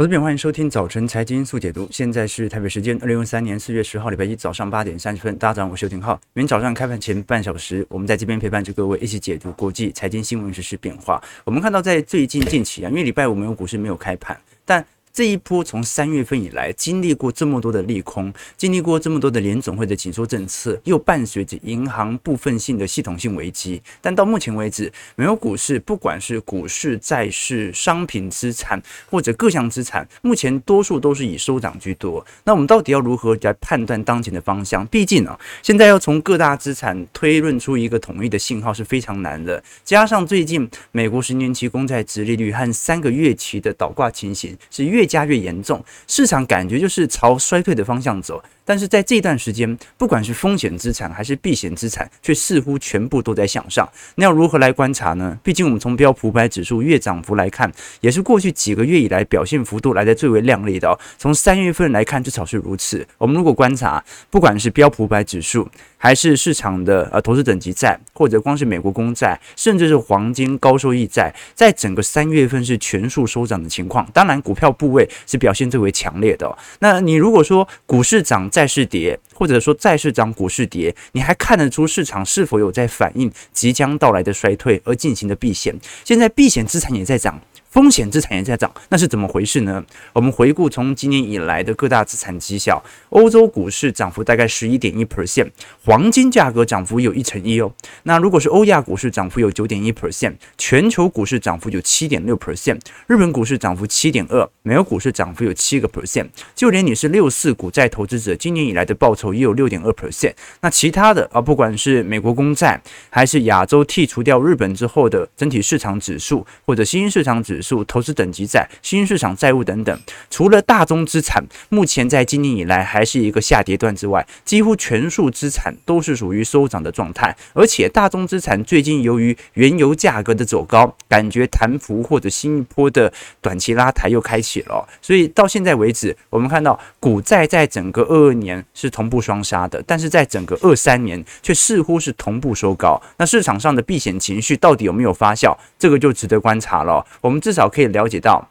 各位欢迎收听早晨财经速解读。现在是台北时间二零二三年四月十号礼拜一早上八点三十分。大家早上好，我是邱廷浩。明天早上开盘前半小时，我们在这边陪伴着各位一起解读国际财经新闻实、时变化。我们看到在最近近期啊，因为礼拜五没有股市没有开盘，但这一波从三月份以来，经历过这么多的利空，经历过这么多的联总会的紧缩政策，又伴随着银行部分性的系统性危机，但到目前为止，没有股市，不管是股市、债市、商品资产或者各项资产，目前多数都是以收涨居多。那我们到底要如何来判断当前的方向？毕竟啊，现在要从各大资产推论出一个统一的信号是非常难的。加上最近美国十年期公债殖利率和三个月期的倒挂情形是越越加越严重，市场感觉就是朝衰退的方向走。但是在这段时间，不管是风险资产还是避险资产，却似乎全部都在向上。那要如何来观察呢？毕竟我们从标普百指数月涨幅来看，也是过去几个月以来表现幅度来的最为亮丽的哦。从三月份来看，至少是如此。我们如果观察，不管是标普百指数，还是市场的呃投资等级债，或者光是美国公债，甚至是黄金高收益债，在整个三月份是全数收涨的情况。当然，股票部位是表现最为强烈的。那你如果说股市涨在，债市跌，或者说债市涨，股市跌，你还看得出市场是否有在反映即将到来的衰退而进行的避险？现在避险资产也在涨。风险资产也在涨，那是怎么回事呢？我们回顾从今年以来的各大资产绩效，欧洲股市涨幅大概十一点一 percent，黄金价格涨幅有一成一哦。那如果是欧亚股市涨幅有九点一 percent，全球股市涨幅有七点六 percent，日本股市涨幅七点二，美国股市涨幅有七个 percent，就连你是六四股债投资者，今年以来的报酬也有六点二 percent。那其他的啊，不管是美国公债，还是亚洲剔除掉日本之后的整体市场指数，或者新兴市场指数。投资等级债、新兴市场债务等等，除了大宗资产目前在今年以来还是一个下跌段之外，几乎全数资产都是属于收涨的状态。而且大宗资产最近由于原油价格的走高，感觉弹幅或者新一波的短期拉抬又开启了。所以到现在为止，我们看到股债在整个二二年是同步双杀的，但是在整个二三年却似乎是同步收高。那市场上的避险情绪到底有没有发酵？这个就值得观察了。我们至少可以了解到。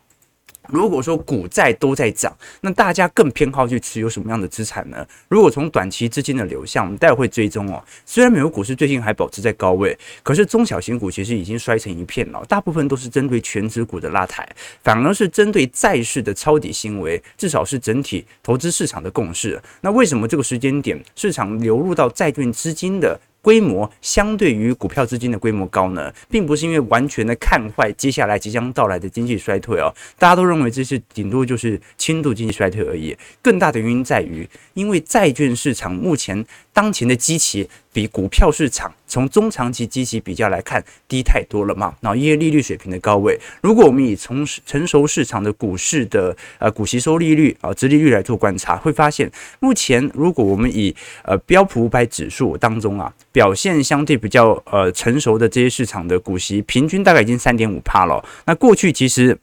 如果说股债都在涨，那大家更偏好去持有什么样的资产呢？如果从短期资金的流向，我们待会会追踪哦。虽然美国股市最近还保持在高位，可是中小型股其实已经摔成一片了，大部分都是针对全职股的拉抬，反而是针对债市的抄底行为，至少是整体投资市场的共识。那为什么这个时间点市场流入到债券资金的规模相对于股票资金的规模高呢，并不是因为完全的看坏接下来即将到来的经济衰退哦，大家都认为这是顶多就是轻度经济衰退而已。更大的原因在于，因为债券市场目前当前的基期比股票市场从中长期基期比较来看低太多了嘛。然后因为利率水平的高位，如果我们以从成熟市场的股市的呃股息收利率啊、殖利率来做观察，会发现目前如果我们以呃标普五百指数当中啊。表现相对比较呃成熟的这些市场的股息，平均大概已经三点五趴了。那过去其实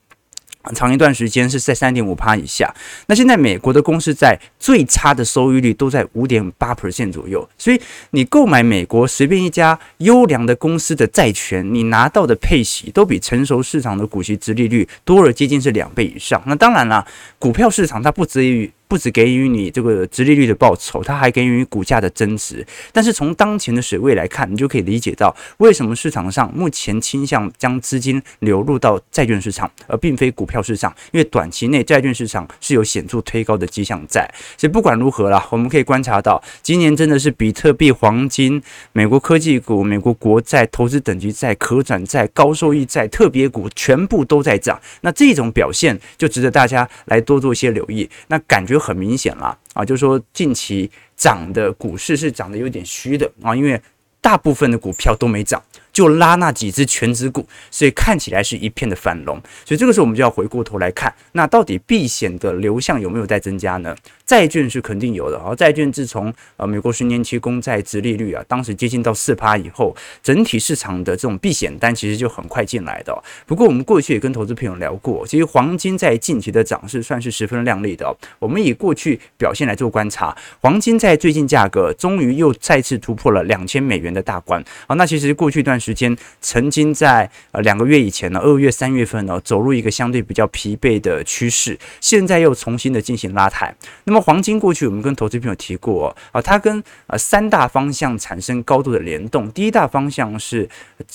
长一段时间是在三点五趴以下。那现在美国的公司在最差的收益率都在五点八 percent 左右。所以你购买美国随便一家优良的公司的债权，你拿到的配息都比成熟市场的股息殖利率多了接近是两倍以上。那当然啦，股票市场它不止于。不只给予你这个殖利率的报酬，它还给予股价的增值。但是从当前的水位来看，你就可以理解到为什么市场上目前倾向将资金流入到债券市场，而并非股票市场。因为短期内债券市场是有显著推高的迹象在。所以不管如何啦，我们可以观察到，今年真的是比特币、黄金、美国科技股、美国国债、投资等级债、可转债、高收益债、特别股全部都在涨。那这种表现就值得大家来多做一些留意。那感觉。就很明显了啊，就是说近期涨的股市是涨得有点虚的啊，因为大部分的股票都没涨。就拉那几只全职股，所以看起来是一片的反龙。所以这个时候我们就要回过头来看，那到底避险的流向有没有在增加呢？债券是肯定有的。好债券自从呃美国十年期公债殖利率啊，当时接近到四趴以后，整体市场的这种避险单其实就很快进来的。不过我们过去也跟投资朋友聊过，其实黄金在近期的涨势算是十分亮丽的。我们以过去表现来做观察，黄金在最近价格终于又再次突破了两千美元的大关。好，那其实过去一段时间曾经在呃两个月以前呢，二月、三月份呢，走入一个相对比较疲惫的趋势，现在又重新的进行拉抬。那么黄金过去我们跟投资朋友提过啊，它跟呃三大方向产生高度的联动。第一大方向是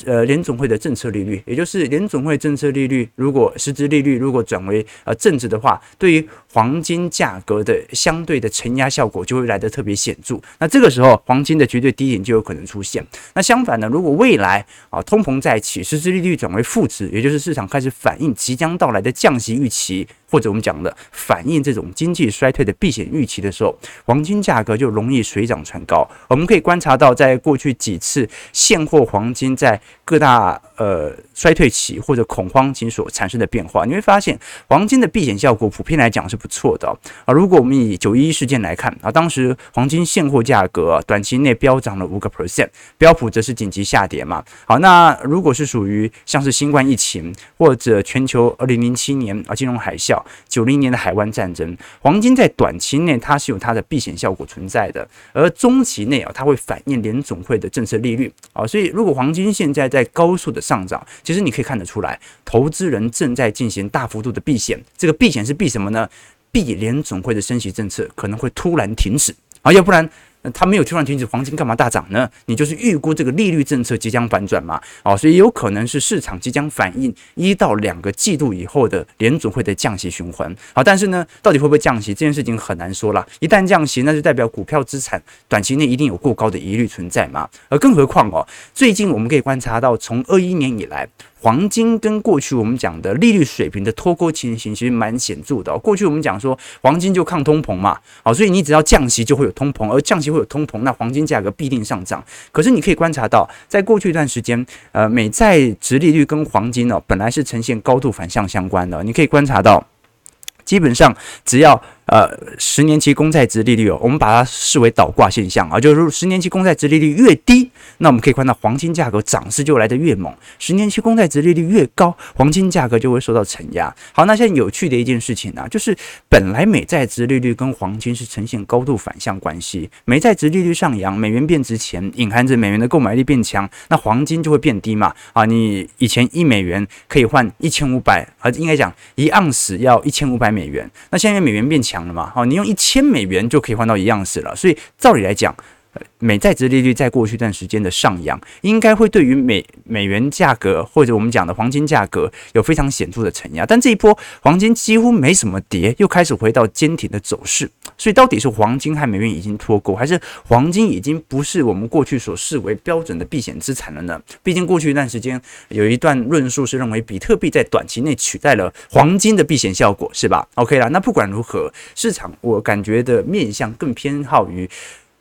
呃联总会的政策利率，也就是联总会政策利率如果实质利率如果转为呃正值的话，对于黄金价格的相对的承压效果就会来得特别显著。那这个时候黄金的绝对低点就有可能出现。那相反呢，如果未来啊通膨再起，实质利率转为负值，也就是市场开始反映即将到来的降息预期。或者我们讲的反映这种经济衰退的避险预期的时候，黄金价格就容易水涨船高。我们可以观察到，在过去几次现货黄金在各大呃衰退期或者恐慌期所产生的变化，你会发现黄金的避险效果普遍来讲是不错的啊。如果我们以九一一事件来看啊，当时黄金现货价格短期内飙涨了五个 percent，标普则是紧急下跌嘛。好，那如果是属于像是新冠疫情或者全球二零零七年啊金融海啸。九零年的海湾战争，黄金在短期内它是有它的避险效果存在的，而中期内啊，它会反映联总会的政策利率啊，所以如果黄金现在在高速的上涨，其实你可以看得出来，投资人正在进行大幅度的避险。这个避险是避什么呢？避联总会的升息政策可能会突然停止啊，要不然。那它没有突然停止，黄金干嘛大涨呢？你就是预估这个利率政策即将反转嘛？哦，所以有可能是市场即将反映一到两个季度以后的联准会的降息循环。好，但是呢，到底会不会降息这件事情很难说了。一旦降息，那就代表股票资产短期内一定有过高的疑虑存在嘛。而更何况哦，最近我们可以观察到，从二一年以来。黄金跟过去我们讲的利率水平的脱钩情形其实蛮显著的。过去我们讲说黄金就抗通膨嘛，好，所以你只要降息就会有通膨，而降息会有通膨，那黄金价格必定上涨。可是你可以观察到，在过去一段时间，呃，美债殖利率跟黄金呢，本来是呈现高度反向相关的。你可以观察到，基本上只要。呃，十年期公债殖利率哦，我们把它视为倒挂现象啊，就是十年期公债殖利率越低，那我们可以看到黄金价格涨势就来得越猛；十年期公债殖利率越高，黄金价格就会受到承压。好，那现在有趣的一件事情呢、啊，就是本来美债殖利率跟黄金是呈现高度反向关系，美债殖利率上扬，美元变值钱，隐含着美元的购买力变强，那黄金就会变低嘛。啊，你以前一美元可以换一千五百，啊，应该讲一盎司要一千五百美元，那现在美元变强。了嘛？好，你用一千美元就可以换到一样式了，所以照理来讲。美债殖利率在过去一段时间的上扬，应该会对于美美元价格或者我们讲的黄金价格有非常显著的承压。但这一波黄金几乎没什么跌，又开始回到坚挺的走势。所以到底是黄金和美元已经脱钩，还是黄金已经不是我们过去所视为标准的避险资产了呢？毕竟过去一段时间有一段论述是认为比特币在短期内取代了黄金的避险效果，是吧？OK 啦，那不管如何，市场我感觉的面向更偏好于。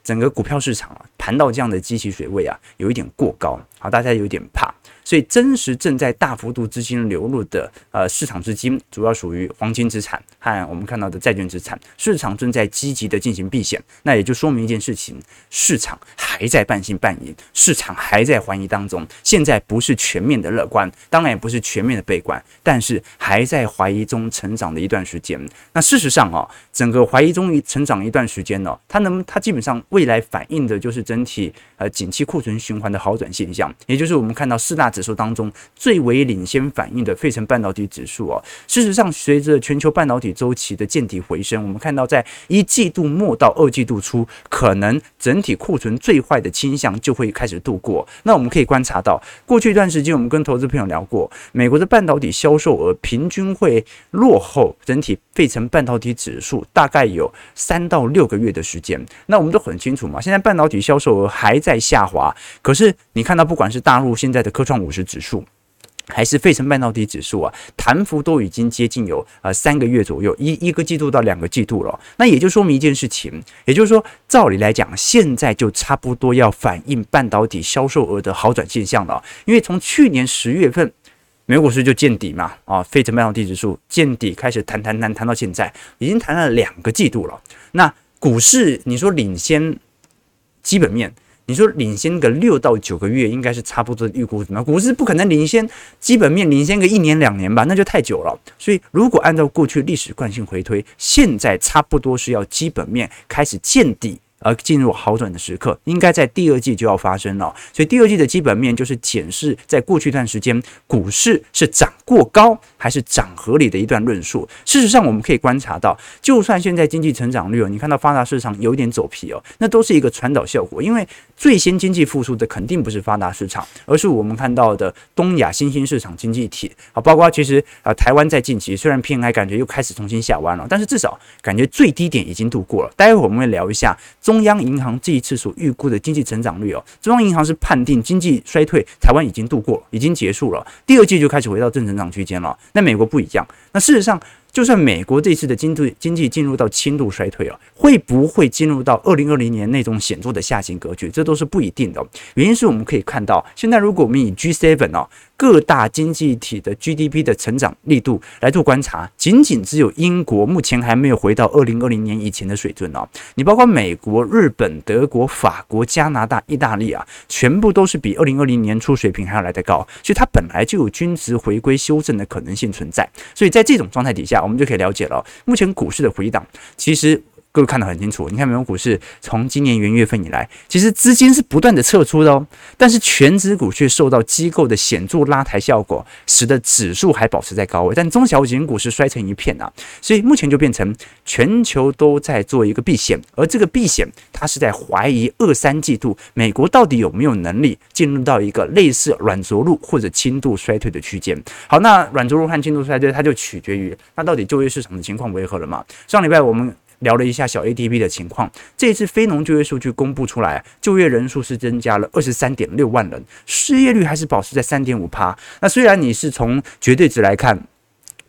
整个股票市场啊，盘到这样的基期水位啊，有一点过高，好，大家有点怕。所以，真实正在大幅度资金流入的呃市场资金，主要属于黄金资产和我们看到的债券资产。市场正在积极的进行避险，那也就说明一件事情：市场还在半信半疑，市场还在怀疑当中。现在不是全面的乐观，当然也不是全面的悲观，但是还在怀疑中成长的一段时间。那事实上啊，整个怀疑中成长一段时间呢，它能它基本上未来反映的就是整体呃景气库存循环的好转现象，也就是我们看到四大指。指数当中最为领先反应的费城半导体指数啊，事实上，随着全球半导体周期的见底回升，我们看到在一季度末到二季度初，可能整体库存最坏的倾向就会开始度过。那我们可以观察到，过去一段时间，我们跟投资朋友聊过，美国的半导体销售额平均会落后整体费城半导体指数大概有三到六个月的时间。那我们都很清楚嘛，现在半导体销售额还在下滑，可是你看到，不管是大陆现在的科创五。是指数还是费城半导体指数啊，弹幅都已经接近有呃三个月左右，一一个季度到两个季度了。那也就说明一件事情，也就是说，照理来讲，现在就差不多要反映半导体销售额的好转现象了。因为从去年十月份，美股市就见底嘛，啊，费城半导体指数见底开始弹弹弹弹到现在，已经弹了两个季度了。那股市你说领先基本面？你说领先个六到九个月，应该是差不多预估，什么？股市不可能领先基本面领先个一年两年吧，那就太久了。所以如果按照过去历史惯性回推，现在差不多是要基本面开始见底。而进入好转的时刻，应该在第二季就要发生了。所以第二季的基本面就是检视在过去一段时间股市是涨过高还是涨合理的一段论述。事实上，我们可以观察到，就算现在经济成长率哦，你看到发达市场有一点走皮哦，那都是一个传导效果。因为最先经济复苏的肯定不是发达市场，而是我们看到的东亚新兴市场经济体啊，包括其实啊台湾在近期虽然 PMI 感觉又开始重新下弯了，但是至少感觉最低点已经度过了。待会我们会聊一下。中央银行这一次所预估的经济成长率哦，中央银行是判定经济衰退，台湾已经度过了，已经结束了，第二季就开始回到正成长区间了。那美国不一样，那事实上。就算美国这次的经济经济进入到轻度衰退了，会不会进入到二零二零年那种显著的下行格局，这都是不一定的。原因是我们可以看到，现在如果我们以 G7 哦各大经济体的 GDP 的成长力度来做观察，仅仅只有英国目前还没有回到二零二零年以前的水准哦。你包括美国、日本、德国、法国、加拿大、意大利啊，全部都是比二零二零年初水平还要来得高，所以它本来就有均值回归修正的可能性存在。所以在这种状态底下，我们就可以了解了，目前股市的回档，其实各位看得很清楚。你看美国股市从今年元月份以来，其实资金是不断的撤出的哦，但是全指股却受到机构的显著拉抬效果，使得指数还保持在高位，但中小型股市摔成一片啊。所以目前就变成全球都在做一个避险，而这个避险，它是在怀疑二三季度美国到底有没有能力进入到一个类似软着陆或者轻度衰退的区间。好，那软着陆和轻度衰退，它就取决于那到底就业市场的情况为何了嘛？上礼拜我们。聊了一下小 ADP 的情况，这一次非农就业数据公布出来，就业人数是增加了二十三点六万人，失业率还是保持在三点五趴。那虽然你是从绝对值来看，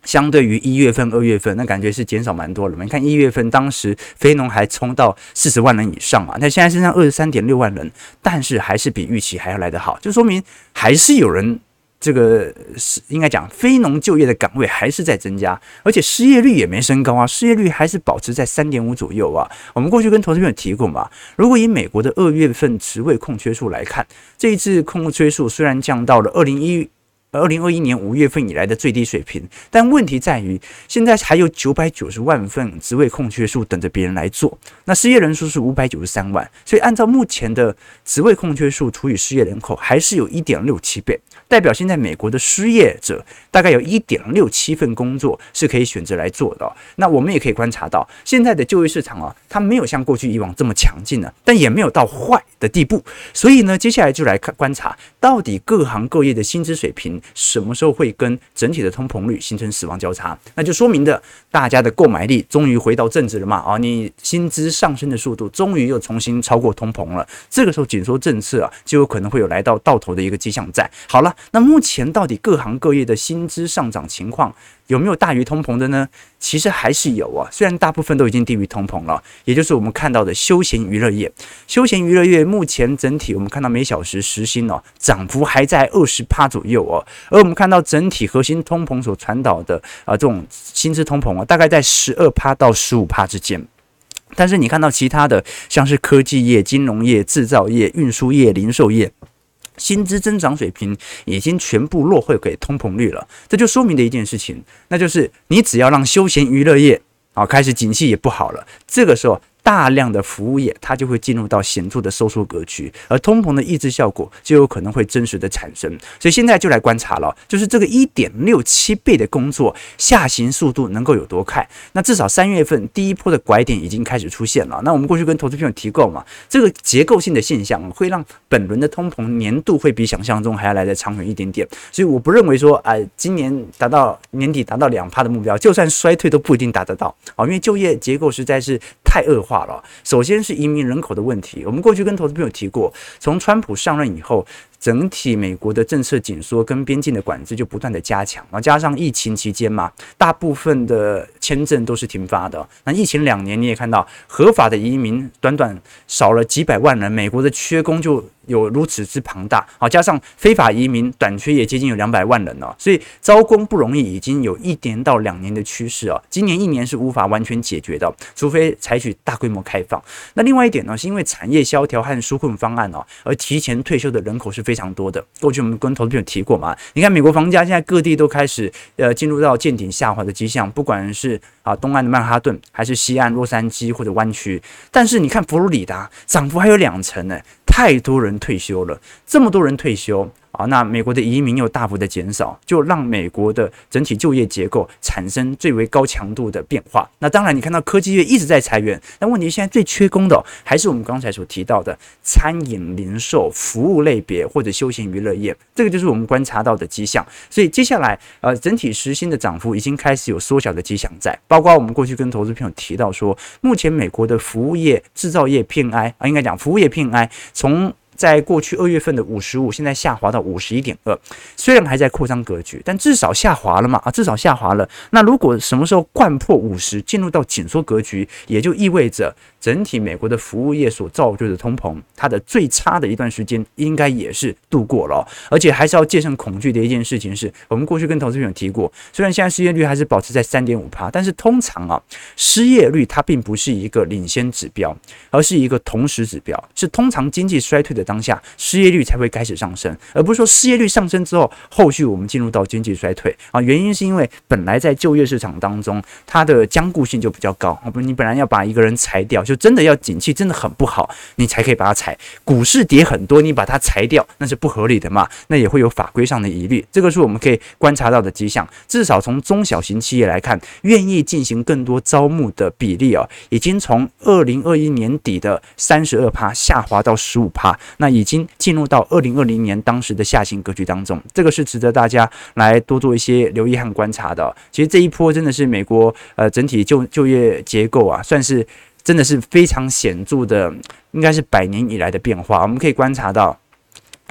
相对于一月份、二月份，那感觉是减少蛮多了嘛。你看一月份当时非农还冲到四十万人以上嘛，那现在身上二十三点六万人，但是还是比预期还要来得好，就说明还是有人。这个是应该讲非农就业的岗位还是在增加，而且失业率也没升高啊，失业率还是保持在三点五左右啊。我们过去跟投资朋友提过嘛，如果以美国的二月份职位空缺数来看，这一次空缺数虽然降到了二零一。二零二一年五月份以来的最低水平，但问题在于，现在还有九百九十万份职位空缺数等着别人来做，那失业人数是五百九十三万，所以按照目前的职位空缺数除以失业人口，还是有一点六七倍，代表现在美国的失业者大概有一点六七份工作是可以选择来做的。那我们也可以观察到，现在的就业市场啊，它没有像过去以往这么强劲了，但也没有到坏的地步，所以呢，接下来就来看观察到底各行各业的薪资水平。什么时候会跟整体的通膨率形成死亡交叉？那就说明的大家的购买力终于回到正值了嘛？啊，你薪资上升的速度终于又重新超过通膨了。这个时候紧缩政策啊，就有可能会有来到到头的一个迹象在。好了，那目前到底各行各业的薪资上涨情况？有没有大于通膨的呢？其实还是有啊，虽然大部分都已经低于通膨了，也就是我们看到的休闲娱乐业。休闲娱乐业目前整体我们看到每小时时薪哦，涨幅还在二十趴左右哦，而我们看到整体核心通膨所传导的啊这种薪资通膨啊，大概在十二趴到十五趴之间。但是你看到其他的，像是科技业、金融业、制造业、运输业、零售业。薪资增长水平已经全部落后给通膨率了，这就说明的一件事情，那就是你只要让休闲娱乐业啊开始景气也不好了，这个时候。大量的服务业，它就会进入到显著的收缩格局，而通膨的抑制效果就有可能会真实的产生。所以现在就来观察了，就是这个一点六七倍的工作下行速度能够有多快？那至少三月份第一波的拐点已经开始出现了。那我们过去跟投资朋友提过嘛，这个结构性的现象会让本轮的通膨年度会比想象中还要来得长远一点点。所以我不认为说，哎，今年达到年底达到两趴的目标，就算衰退都不一定达得到啊，因为就业结构实在是太恶化。化了。首先是移民人口的问题，我们过去跟投资朋友提过，从川普上任以后，整体美国的政策紧缩跟边境的管制就不断的加强，然后加上疫情期间嘛，大部分的签证都是停发的。那疫情两年，你也看到合法的移民短短少了几百万人，美国的缺工就有如此之庞大，好，加上非法移民短缺也接近有两百万人了，所以招工不容易，已经有一年到两年的趋势啊。今年一年是无法完全解决的，除非采取大规模开放。那另外一点呢，是因为产业萧条和纾困方案哦，而提前退休的人口是非非常多的。过去我们跟投资朋友提过嘛，你看美国房价现在各地都开始呃进入到见顶下滑的迹象，不管是啊东岸的曼哈顿，还是西岸洛杉矶或者湾区，但是你看佛罗里达涨幅还有两成呢，太多人退休了，这么多人退休。啊，那美国的移民又大幅的减少，就让美国的整体就业结构产生最为高强度的变化。那当然，你看到科技业一直在裁员，但问题现在最缺工的还是我们刚才所提到的餐饮、零售、服务类别或者休闲娱乐业，这个就是我们观察到的迹象。所以接下来，呃，整体时薪的涨幅已经开始有缩小的迹象在，包括我们过去跟投资朋友提到说，目前美国的服务业、制造业 PMI 啊，应该讲服务业 PMI 从。在过去二月份的五十五，现在下滑到五十一点二，虽然还在扩张格局，但至少下滑了嘛啊，至少下滑了。那如果什么时候贯破五十，进入到紧缩格局，也就意味着。整体美国的服务业所造就的通膨，它的最差的一段时间应该也是度过了，而且还是要戒慎恐惧的一件事情是，我们过去跟投资朋友提过，虽然现在失业率还是保持在三点五趴，但是通常啊，失业率它并不是一个领先指标，而是一个同时指标，是通常经济衰退的当下，失业率才会开始上升，而不是说失业率上升之后，后续我们进入到经济衰退啊，原因是因为本来在就业市场当中，它的僵固性就比较高，啊不，你本来要把一个人裁掉。就真的要景气真的很不好，你才可以把它裁。股市跌很多，你把它裁掉，那是不合理的嘛？那也会有法规上的疑虑。这个是我们可以观察到的迹象。至少从中小型企业来看，愿意进行更多招募的比例啊，已经从二零二一年底的三十二趴下滑到十五趴，那已经进入到二零二零年当时的下行格局当中。这个是值得大家来多做一些留意和观察的。其实这一波真的是美国呃整体就就业结构啊，算是。真的是非常显著的，应该是百年以来的变化。我们可以观察到，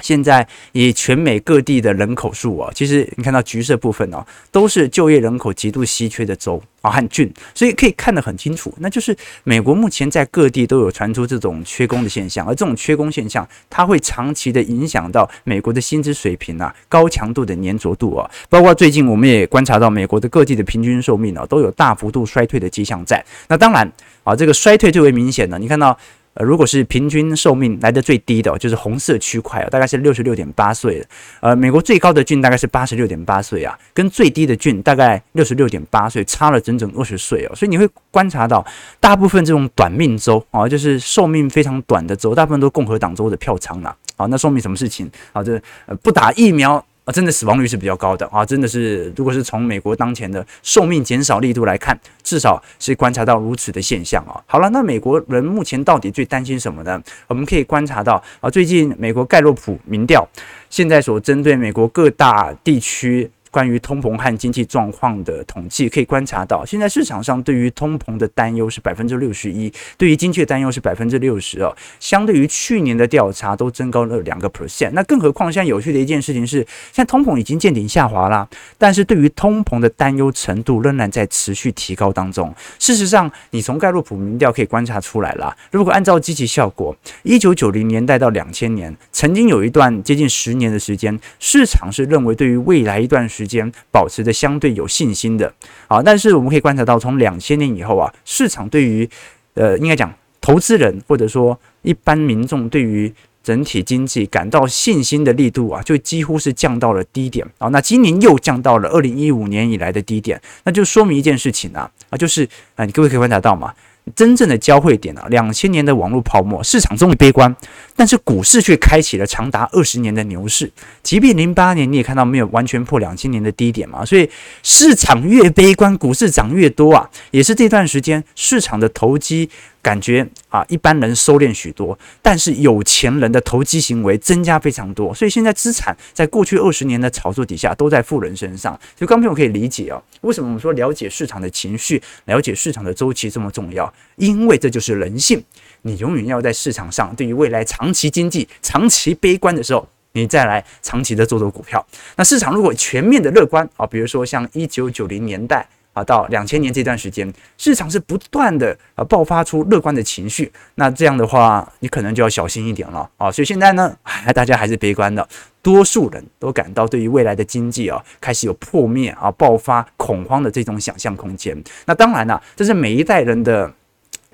现在以全美各地的人口数啊，其实你看到橘色部分哦，都是就业人口极度稀缺的州啊和郡，所以可以看得很清楚，那就是美国目前在各地都有传出这种缺工的现象，而这种缺工现象，它会长期的影响到美国的薪资水平啊，高强度的粘着度啊，包括最近我们也观察到美国的各地的平均寿命啊，都有大幅度衰退的迹象在。那当然。啊，这个衰退最为明显的，你看到，呃，如果是平均寿命来的最低的，就是红色区块啊，大概是六十六点八岁。呃，美国最高的郡大概是八十六点八岁啊，跟最低的郡大概六十六点八岁，差了整整二十岁哦。所以你会观察到，大部分这种短命州啊，就是寿命非常短的州，大部分都共和党州的票仓了。啊，那说明什么事情？啊，这呃不打疫苗。真的死亡率是比较高的啊！真的是，如果是从美国当前的寿命减少力度来看，至少是观察到如此的现象啊。好了，那美国人目前到底最担心什么呢？我们可以观察到啊，最近美国盖洛普民调现在所针对美国各大地区。关于通膨和经济状况的统计可以观察到，现在市场上对于通膨的担忧是百分之六十一，对于经济的担忧是百分之六十哦。相对于去年的调查都增高了两个 percent。那更何况现在有趣的一件事情是，现在通膨已经见顶下滑啦，但是对于通膨的担忧程度仍然在持续提高当中。事实上，你从盖洛普民调可以观察出来啦，如果按照积极效果，一九九零年代到两千年，曾经有一段接近十年的时间，市场是认为对于未来一段时。时间保持着相对有信心的，啊，但是我们可以观察到，从两千年以后啊，市场对于呃，应该讲投资人或者说一般民众对于整体经济感到信心的力度啊，就几乎是降到了低点啊。那今年又降到了二零一五年以来的低点，那就说明一件事情啊，啊，就是啊，你各位可以观察到吗？真正的交汇点啊，两千年的网络泡沫，市场终于悲观，但是股市却开启了长达二十年的牛市。即便零八年你也看到没有完全破两千年的低点嘛，所以市场越悲观，股市涨越多啊，也是这段时间市场的投机。感觉啊，一般人收敛许多，但是有钱人的投机行为增加非常多，所以现在资产在过去二十年的炒作底下都在富人身上。所以，刚朋友可以理解哦，为什么我们说了解市场的情绪、了解市场的周期这么重要？因为这就是人性。你永远要在市场上对于未来长期经济长期悲观的时候，你再来长期的做做股票。那市场如果全面的乐观啊，比如说像一九九零年代。啊，到两千年这段时间，市场是不断的啊爆发出乐观的情绪，那这样的话，你可能就要小心一点了啊。所以现在呢，大家还是悲观的，多数人都感到对于未来的经济啊，开始有破灭啊、爆发恐慌的这种想象空间。那当然了，这是每一代人的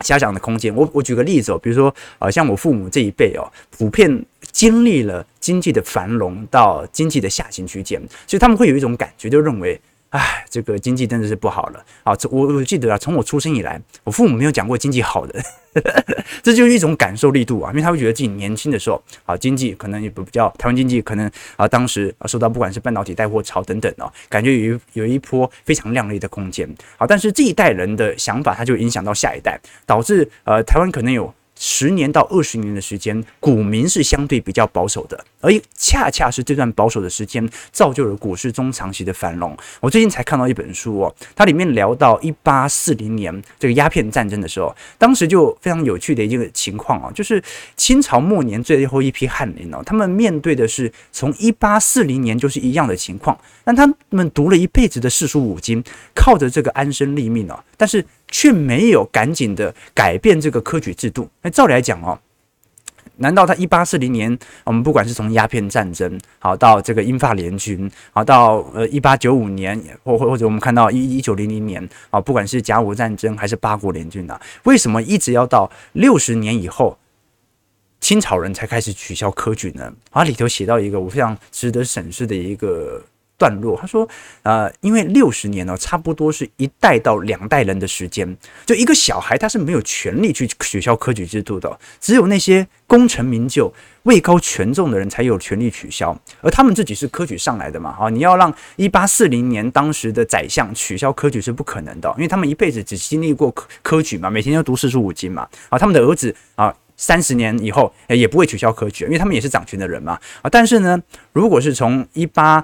遐想的空间。我我举个例子哦，比如说呃，像我父母这一辈哦，普遍经历了经济的繁荣到经济的下行区间，所以他们会有一种感觉，就认为。唉，这个经济真的是不好了啊！我我记得啊，从我出生以来，我父母没有讲过经济好的，这就是一种感受力度啊。因为他会觉得自己年轻的时候啊，经济可能也不比较，台湾经济可能啊，当时啊受到不管是半导体带货潮等等哦，感觉有一有一波非常亮丽的空间。好，但是这一代人的想法，它就影响到下一代，导致呃台湾可能有。十年到二十年的时间，股民是相对比较保守的，而恰恰是这段保守的时间，造就了股市中长期的繁荣。我最近才看到一本书哦，它里面聊到一八四零年这个鸦片战争的时候，当时就非常有趣的一个情况啊，就是清朝末年最后一批翰林哦，他们面对的是从一八四零年就是一样的情况，但他们读了一辈子的四书五经，靠着这个安身立命哦，但是。却没有赶紧的改变这个科举制度。那照理来讲哦，难道他一八四零年，我们不管是从鸦片战争好到这个英法联军，好到呃一八九五年，或或或者我们看到一一九零零年啊，不管是甲午战争还是八国联军呢，为什么一直要到六十年以后，清朝人才开始取消科举呢？啊，里头写到一个我非常值得审视的一个。段落，他说，呃，因为六十年呢，差不多是一代到两代人的时间，就一个小孩他是没有权利去取消科举制度的，只有那些功成名就、位高权重的人才有权利取消，而他们自己是科举上来的嘛，啊，你要让一八四零年当时的宰相取消科举是不可能的，因为他们一辈子只经历过科科举嘛，每天要读四书五经嘛，啊，他们的儿子啊，三十年以后也不会取消科举，因为他们也是掌权的人嘛，啊，但是呢，如果是从一八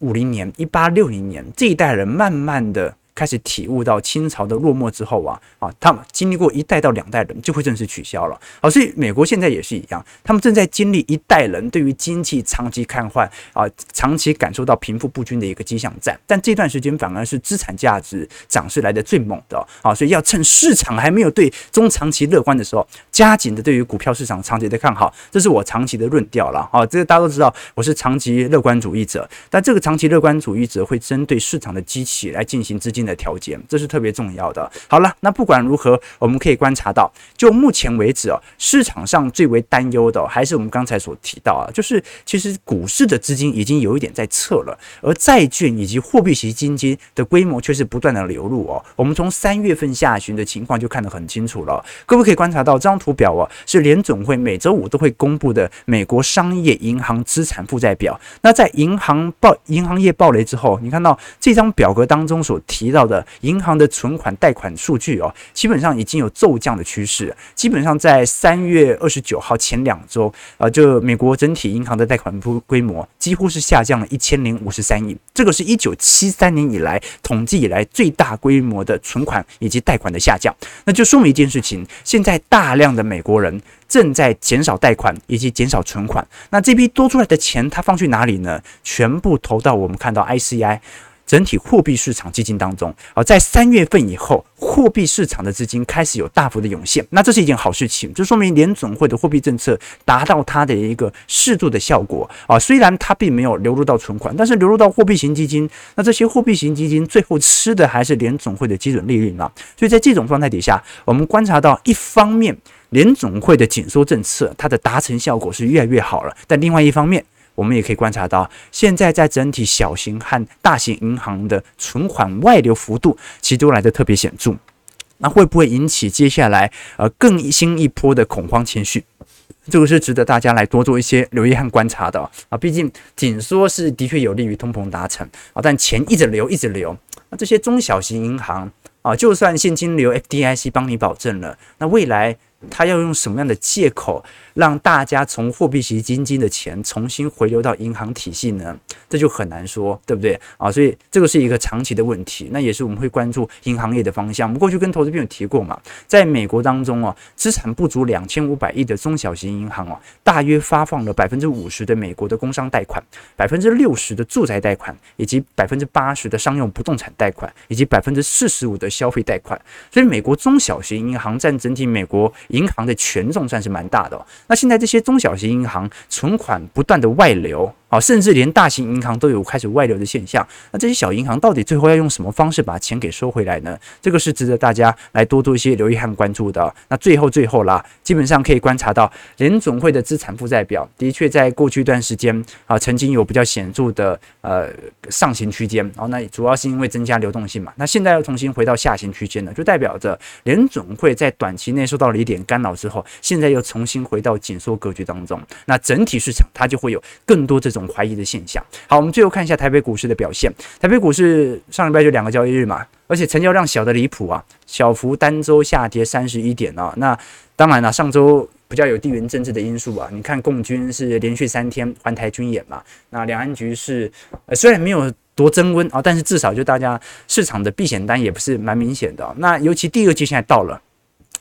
五零年，一八六零年，这一代人慢慢的。开始体悟到清朝的落寞之后啊啊，他们经历过一代到两代人就会正式取消了。好，所以美国现在也是一样，他们正在经历一代人对于经济长期看坏啊，长期感受到贫富不均的一个迹象战。但这段时间反而是资产价值涨势来的最猛的啊，所以要趁市场还没有对中长期乐观的时候，加紧的对于股票市场长期的看好，这是我长期的论调了啊。这个大家都知道，我是长期乐观主义者，但这个长期乐观主义者会针对市场的机器来进行资金的调节，这是特别重要的。好了，那不管如何，我们可以观察到，就目前为止哦，市场上最为担忧的还是我们刚才所提到啊，就是其实股市的资金已经有一点在撤了，而债券以及货币型基金的规模却是不断的流入哦。我们从三月份下旬的情况就看得很清楚了。各位可以观察到这张图表啊，是联总会每周五都会公布的美国商业银行资产负债表。那在银行爆银行业暴雷之后，你看到这张表格当中所提到到的。银行的存款贷款数据哦，基本上已经有骤降的趋势。基本上在三月二十九号前两周，呃，就美国整体银行的贷款规模几乎是下降了一千零五十三亿，这个是一九七三年以来统计以来最大规模的存款以及贷款的下降。那就说明一件事情：现在大量的美国人正在减少贷款以及减少存款。那这批多出来的钱，它放去哪里呢？全部投到我们看到 ICI。整体货币市场基金当中，啊，在三月份以后，货币市场的资金开始有大幅的涌现，那这是一件好事情，这说明联总会的货币政策达到它的一个适度的效果啊。虽然它并没有流入到存款，但是流入到货币型基金，那这些货币型基金最后吃的还是联总会的基准利率呢。所以在这种状态底下，我们观察到，一方面联总会的紧缩政策它的达成效果是越来越好了，但另外一方面，我们也可以观察到，现在在整体小型和大型银行的存款外流幅度，其实都来得特别显著。那会不会引起接下来呃更新一波的恐慌情绪？这个是值得大家来多做一些留意和观察的啊。毕竟紧缩是的确有利于通膨达成啊，但钱一直流一直流，那这些中小型银行啊，就算现金流 FDIC 帮你保证了，那未来。他要用什么样的借口让大家从货币型基金的钱重新回流到银行体系呢？这就很难说，对不对啊？所以这个是一个长期的问题，那也是我们会关注银行业的方向。我们过去跟投资朋友提过嘛，在美国当中哦，资产不足两千五百亿的中小型银行哦，大约发放了百分之五十的美国的工商贷款，百分之六十的住宅贷款，以及百分之八十的商用不动产贷款，以及百分之四十五的消费贷款。所以美国中小型银行占整体美国。银行的权重算是蛮大的哦。那现在这些中小型银行存款不断的外流。啊，甚至连大型银行都有开始外流的现象。那这些小银行到底最后要用什么方式把钱给收回来呢？这个是值得大家来多多一些留意和关注的。那最后最后啦，基本上可以观察到联总会的资产负债表的确在过去一段时间啊，曾经有比较显著的呃上行区间。然后那主要是因为增加流动性嘛。那现在又重新回到下行区间了，就代表着联总会在短期内受到了一点干扰之后，现在又重新回到紧缩格局当中。那整体市场它就会有更多这种。种怀疑的现象。好，我们最后看一下台北股市的表现。台北股市上礼拜就两个交易日嘛，而且成交量小得离谱啊，小幅单周下跌三十一点啊。那当然了，上周比较有地缘政治的因素啊。你看，共军是连续三天环台军演嘛，那两岸局势呃虽然没有多增温啊，但是至少就大家市场的避险单也不是蛮明显的。那尤其第二季现在到了。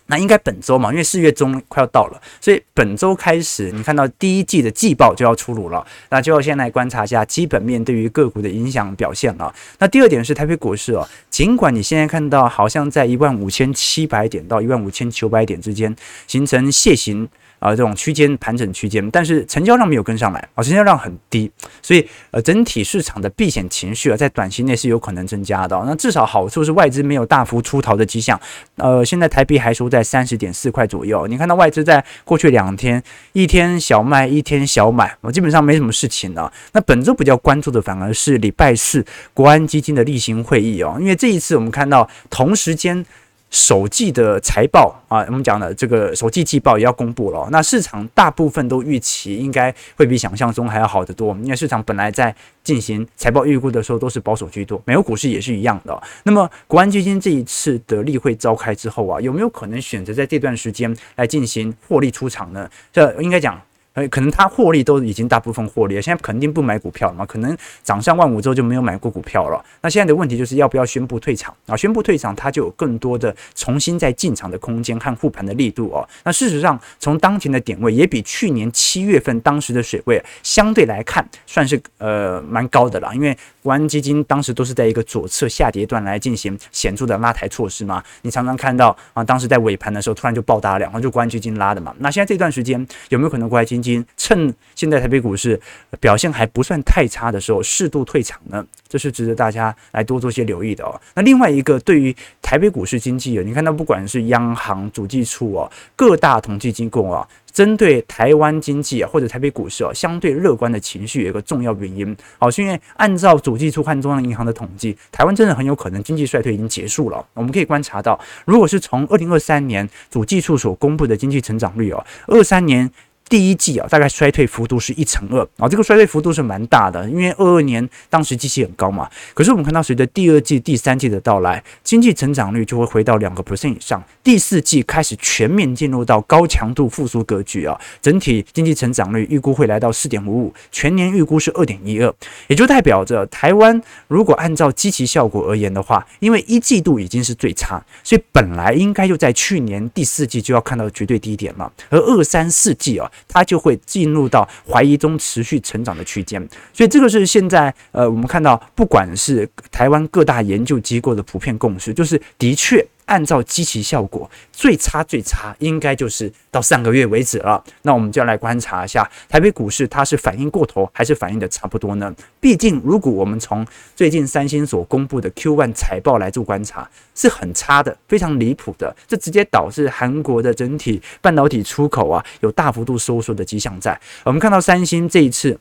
那应该本周嘛，因为四月中快要到了，所以本周开始，你看到第一季的季报就要出炉了。那就要先来观察一下基本面对于个股的影响表现了。那第二点是台北股市哦，尽管你现在看到好像在一万五千七百点到一万五千九百点之间形成楔形。啊，这种区间盘整区间，但是成交量没有跟上来啊，成交量很低，所以呃，整体市场的避险情绪啊，在短期内是有可能增加的。那至少好处是外资没有大幅出逃的迹象。呃，现在台币还收在三十点四块左右。你看到外资在过去两天，一天小卖，一天小买，我基本上没什么事情了。那本周比较关注的反而是礼拜四国安基金的例行会议哦，因为这一次我们看到同时间。首季的财报啊，我们讲的这个首季季报也要公布了。那市场大部分都预期应该会比想象中还要好得多，因为市场本来在进行财报预估的时候都是保守居多，美国股市也是一样的。那么国安基金这一次的例会召开之后啊，有没有可能选择在这段时间来进行获利出场呢？这应该讲。呃，可能他获利都已经大部分获利了，现在肯定不买股票了嘛？可能涨上万五之后就没有买过股票了。那现在的问题就是要不要宣布退场啊？宣布退场，他就有更多的重新再进场的空间和护盘的力度哦。那事实上，从当前的点位也比去年七月份当时的水位相对来看算是呃蛮高的了，因为国安基金当时都是在一个左侧下跌段来进行显著的拉抬措施嘛。你常常看到啊，当时在尾盘的时候突然就爆大量，然后就国安基金拉的嘛。那现在这段时间有没有可能国安基金？趁现在台北股市表现还不算太差的时候，适度退场呢，这是值得大家来多做些留意的哦。那另外一个，对于台北股市经济啊，你看到不管是央行、主计处哦，各大统计机构啊，针对台湾经济啊或者台北股市啊相对乐观的情绪，有一个重要原因，好，是因为按照主计处和中央银行的统计，台湾真的很有可能经济衰退已经结束了。我们可以观察到，如果是从二零二三年主计处所公布的经济成长率哦，二三年。第一季啊，大概衰退幅度是一成二啊，这个衰退幅度是蛮大的，因为二二年当时基期很高嘛。可是我们看到，随着第二季、第三季的到来，经济成长率就会回到两个 percent 以上。第四季开始全面进入到高强度复苏格局啊，整体经济成长率预估会来到四点五五，全年预估是二点一二，也就代表着台湾如果按照基期效果而言的话，因为一季度已经是最差，所以本来应该就在去年第四季就要看到绝对低点了，而二三四季啊。它就会进入到怀疑中持续成长的区间，所以这个是现在呃，我们看到不管是台湾各大研究机构的普遍共识，就是的确。按照基期效果，最差最差应该就是到上个月为止了。那我们就要来观察一下台北股市，它是反应过头还是反应的差不多呢？毕竟，如果我们从最近三星所公布的 Q1 财报来做观察，是很差的，非常离谱的。这直接导致韩国的整体半导体出口啊有大幅度收缩的迹象在。我们看到三星这一次。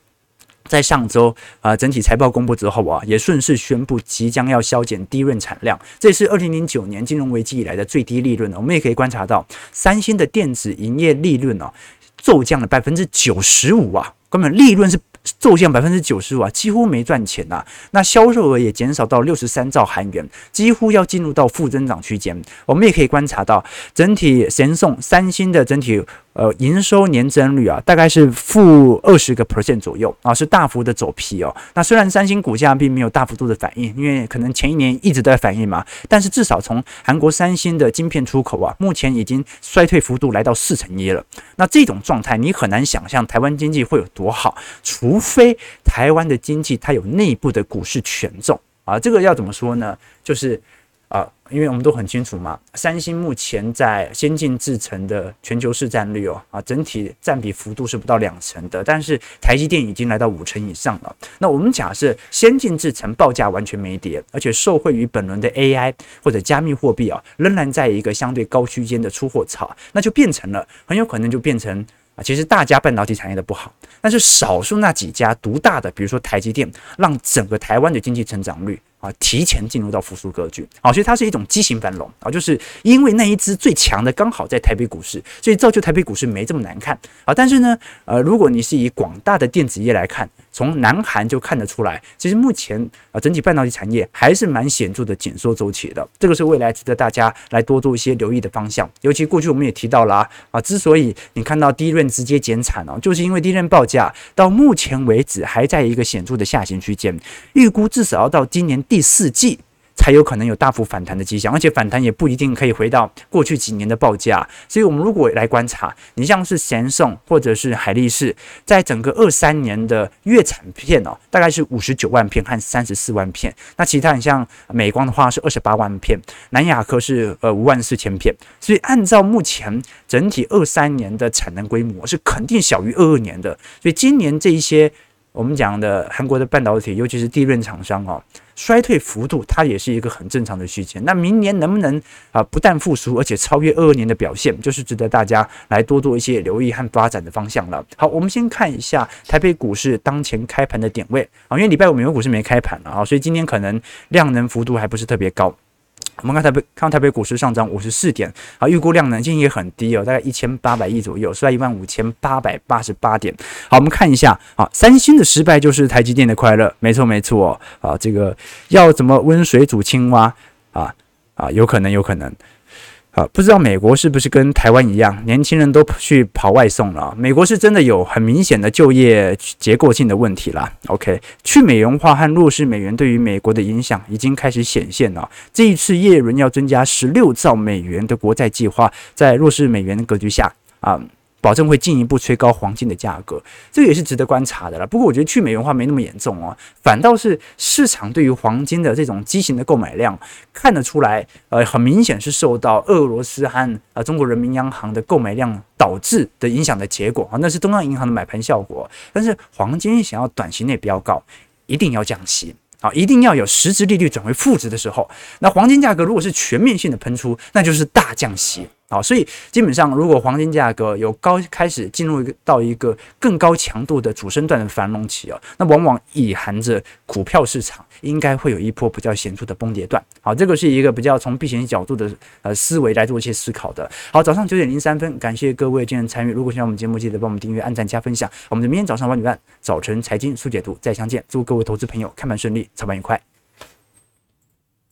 在上周啊，整体财报公布之后啊，也顺势宣布即将要削减低润产量，这是二零零九年金融危机以来的最低利润。我们也可以观察到，三星的电子营业利润哦，骤降了百分之九十五啊，根本利润是骤降百分之九十五啊，几乎没赚钱呐、啊。那销售额也减少到六十三兆韩元，几乎要进入到负增长区间。我们也可以观察到，整体神送三星的整体。呃，营收年增率啊，大概是负二十个 percent 左右啊，是大幅的走皮哦。那虽然三星股价并没有大幅度的反应，因为可能前一年一直都在反应嘛，但是至少从韩国三星的晶片出口啊，目前已经衰退幅度来到四成一了。那这种状态，你很难想象台湾经济会有多好，除非台湾的经济它有内部的股市权重啊。这个要怎么说呢？就是。因为我们都很清楚嘛，三星目前在先进制程的全球市占率哦，啊，整体占比幅度是不到两成的，但是台积电已经来到五成以上了。那我们假设先进制程报价完全没跌，而且受惠于本轮的 AI 或者加密货币啊，仍然在一个相对高区间的出货潮，那就变成了很有可能就变成啊，其实大家半导体产业的不好，但是少数那几家独大的，比如说台积电，让整个台湾的经济成长率。啊，提前进入到复苏格局，啊，所以它是一种畸形繁荣啊，就是因为那一只最强的刚好在台北股市，所以造就台北股市没这么难看啊。但是呢，呃，如果你是以广大的电子业来看，从南韩就看得出来，其实目前啊，整体半导体产业还是蛮显著的紧缩周期的，这个是未来值得大家来多做一些留意的方向。尤其过去我们也提到了啊，啊，之所以你看到第一轮直接减产哦，就是因为第一轮报价到目前为止还在一个显著的下行区间，预估至少要到今年第四季。才有可能有大幅反弹的迹象，而且反弹也不一定可以回到过去几年的报价。所以，我们如果来观察，你像是贤胜或者是海力士，在整个二三年的月产片哦，大概是五十九万片和三十四万片。那其他你像美光的话是二十八万片，南亚科是呃五万四千片。所以，按照目前整体二三年的产能规模，是肯定小于二二年的。所以，今年这一些。我们讲的韩国的半导体，尤其是地润厂商哦，衰退幅度它也是一个很正常的区间。那明年能不能啊不但复苏，而且超越二二年的表现，就是值得大家来多做一些留意和发展的方向了。好，我们先看一下台北股市当前开盘的点位啊，因为礼拜五美国股市没开盘了啊，所以今天可能量能幅度还不是特别高。我们看台北，看台北股市上涨五十四点，啊，预估量呢今天也很低哦，大概一千八百亿左右，是在一万五千八百八十八点。好，我们看一下，啊，三星的失败就是台积电的快乐，没错没错，啊，这个要怎么温水煮青蛙，啊啊，有可能有可能。啊，不知道美国是不是跟台湾一样，年轻人都去跑外送了？美国是真的有很明显的就业结构性的问题啦。OK，去美元化和弱势美元对于美国的影响已经开始显现了。这一次耶伦要增加十六兆美元的国债计划，在弱势美元的格局下啊。保证会进一步吹高黄金的价格，这个也是值得观察的了。不过我觉得去美元化没那么严重哦，反倒是市场对于黄金的这种畸形的购买量看得出来，呃，很明显是受到俄罗斯和呃中国人民央行的购买量导致的影响的结果啊，那是中央银行的买盘效果。但是黄金想要短期内飙高，一定要降息啊，一定要有实质利率转为负值的时候，那黄金价格如果是全面性的喷出，那就是大降息。好，所以基本上，如果黄金价格有高开始进入一个到一个更高强度的主升段的繁荣期啊，那往往隐含着股票市场应该会有一波比较显著的崩跌段。好，这个是一个比较从避险角度的呃思维来做一些思考的。好，早上九点零三分，感谢各位今天参与。如果喜欢我们节目，记得帮我们订阅、按赞、加分享。我们明天早上八点半，早晨财经速解读再相见。祝各位投资朋友开盘顺利，操盘愉快。